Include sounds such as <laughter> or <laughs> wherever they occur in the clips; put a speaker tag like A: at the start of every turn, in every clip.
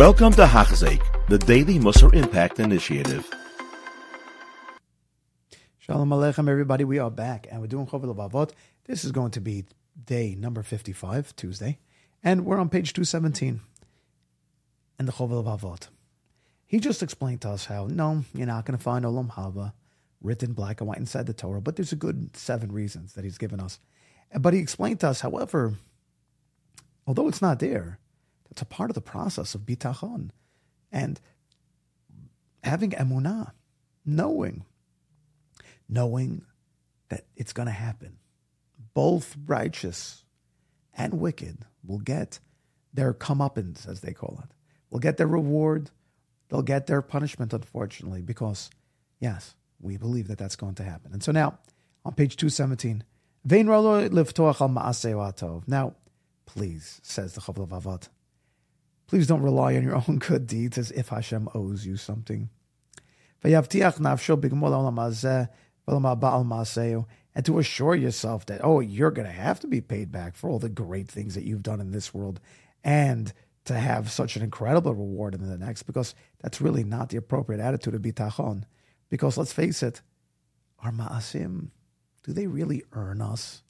A: Welcome to Hachzik, the Daily Musar Impact Initiative.
B: Shalom Aleichem, everybody. We are back and we're doing Chovot HaLevavot. This is going to be day number 55, Tuesday, and we're on page 217 in the Chovot HaLevavot. He just explained to us how, no, you're not going to find Olam Haba written black and white inside the Torah, but there's a good seven reasons that he's given us. But he explained to us, however, although it's not there, it's a part of the process of bitachon and having emunah, knowing, knowing that it's going to happen. Both righteous and wicked will get their comeuppance, as they call it. Will get their reward. They'll get their punishment, unfortunately, because, yes, we believe that that's going to happen. And so now, on page 217, now, please, says the Chovot HaLevavot, Please don't rely on your own <laughs> good deeds as if Hashem owes you something. And to assure yourself that, oh, you're going to have to be paid back for all the great things that you've done in this world and to have such an incredible reward in the next, because that's really not the appropriate attitude of bitachon. Because let's face it, our ma'asim, do they really earn us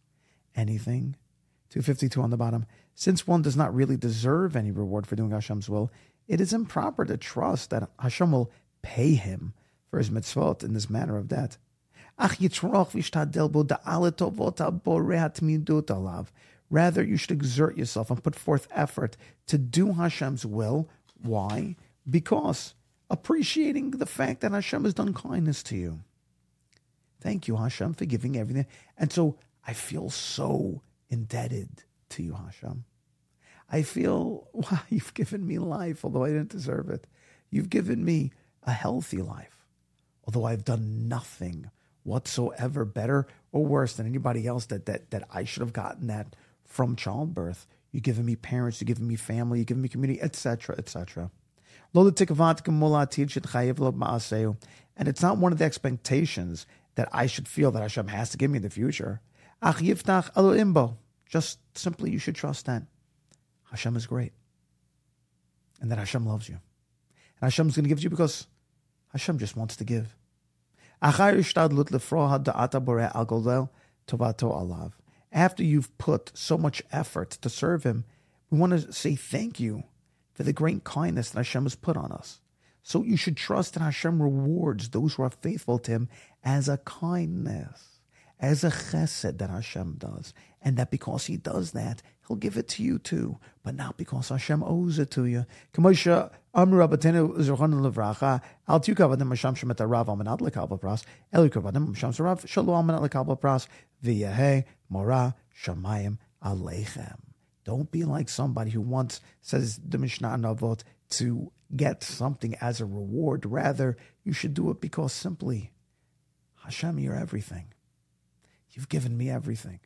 B: anything? 252 on the bottom. Since one does not really deserve any reward for doing Hashem's will, it is improper to trust that Hashem will pay him for his mitzvot in this manner of debt. Rather, you should exert yourself and put forth effort to do Hashem's will. Why? Because appreciating the fact that Hashem has done kindness to you. Thank you, Hashem, for giving everything. And so I feel so indebted to you, Hashem. I feel, <laughs> wow, you've given me life, although I didn't deserve it. You've given me a healthy life, although I've done nothing whatsoever better or worse than anybody else that, that, that I should have gotten that from childbirth. You've given me parents, you've given me family, you've given me community, etc., etc. And it's not one of the expectations that I should feel that Hashem has to give me in the future. Just simply, you should trust that Hashem is great and that Hashem loves you. And Hashem is going to give to you because Hashem just wants to give. After you've put so much effort to serve Him, we want to say thank you for the great kindness that Hashem has put on us. So you should trust that Hashem rewards those who are faithful to Him as a kindness as a chesed that Hashem does, and that because He does that, He'll give it to you too, but not because Hashem owes it to you. Kamosha Al Pras Pras Mora. Don't be like somebody who wants, says the Mishnah Navot, to get something as a reward. Rather, you should do it because simply, Hashem, you're everything. You've given me everything.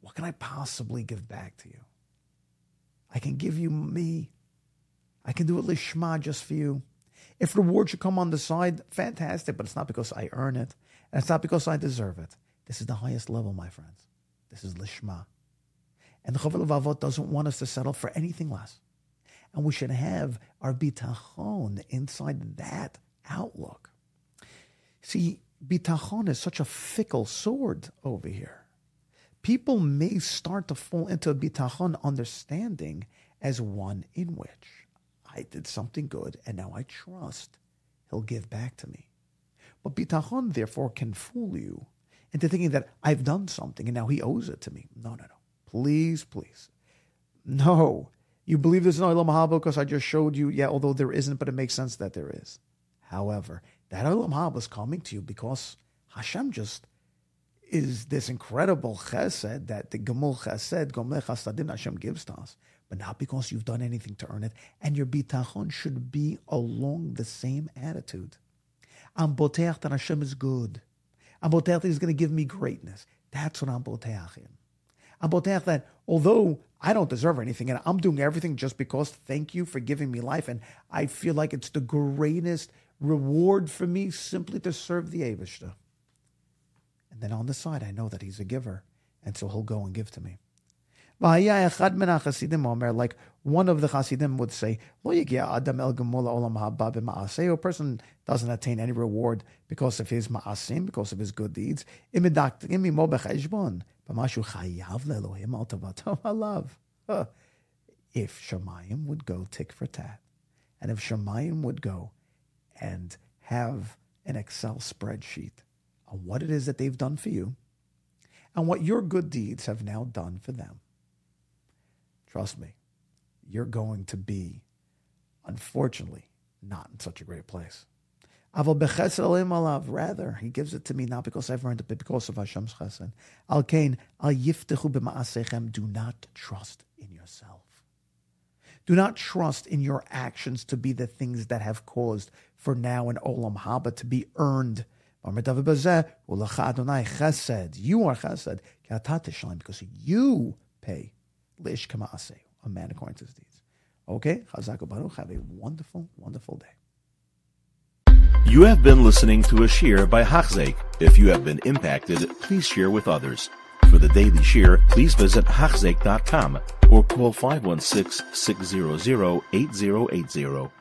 B: What can I possibly give back to you? I can give you me. I can do it lishma just for you. If reward should come on the side, fantastic, but it's not because I earn it, and it's not because I deserve it. This is the highest level, my friends. This is lishma. And the Chovot HaLevavot doesn't want us to settle for anything less. And we should have our bitachon inside that outlook. See, bitachon is such a fickle sword over here. People may start to fall into a bitachon understanding as one in which I did something good and now I trust he'll give back to me. But bitachon therefore can fool you into thinking that I've done something and now he owes it to me. No, no, no. Please, please. No. You believe there's an Olam Haba because I just showed you, yeah, although there isn't, but it makes sense that there is. However, that Olam is coming to you because Hashem just is this incredible chesed that the Gemul chesed, Gomel chasadim Hashem gives to us, but not because you've done anything to earn it. And your bitachon should be along the same attitude. I'm boteach that Hashem is good. I'm boteach that He's going to give me greatness. That's what I'm boteach in. I'm that although I don't deserve anything and I'm doing everything just because thank you for giving me life and I feel like it's the greatest reward for me simply to serve the Avishta. And then on the side, I know that he's a giver, and so he'll go and give to me. Like one of the Hasidim would say, A person doesn't attain any reward because of his ma'asim, because of his good deeds. <laughs> If Shemayim would go tick for tat, and if Shemayim would go and have an Excel spreadsheet on what it is that they've done for you and what your good deeds have now done for them, trust me, you're going to be, unfortunately, not in such a great place. Rather, he gives it to me not because I've earned it, but because of Hashem's chesed. Al kain al yiftechu b'ma'asechem. Do not trust in yourself. Do not trust in your actions to be the things that have caused for now in Olam Haba to be earned. You are chesed because you pay lish a man according to his deeds. Okay, Chazak Baruch, have a wonderful, wonderful day.
A: You have been listening to a shiur by Hachzeik. If you have been impacted, please share with others. For the daily shiur, please visit Hachzeik.com or call 516 600 8080.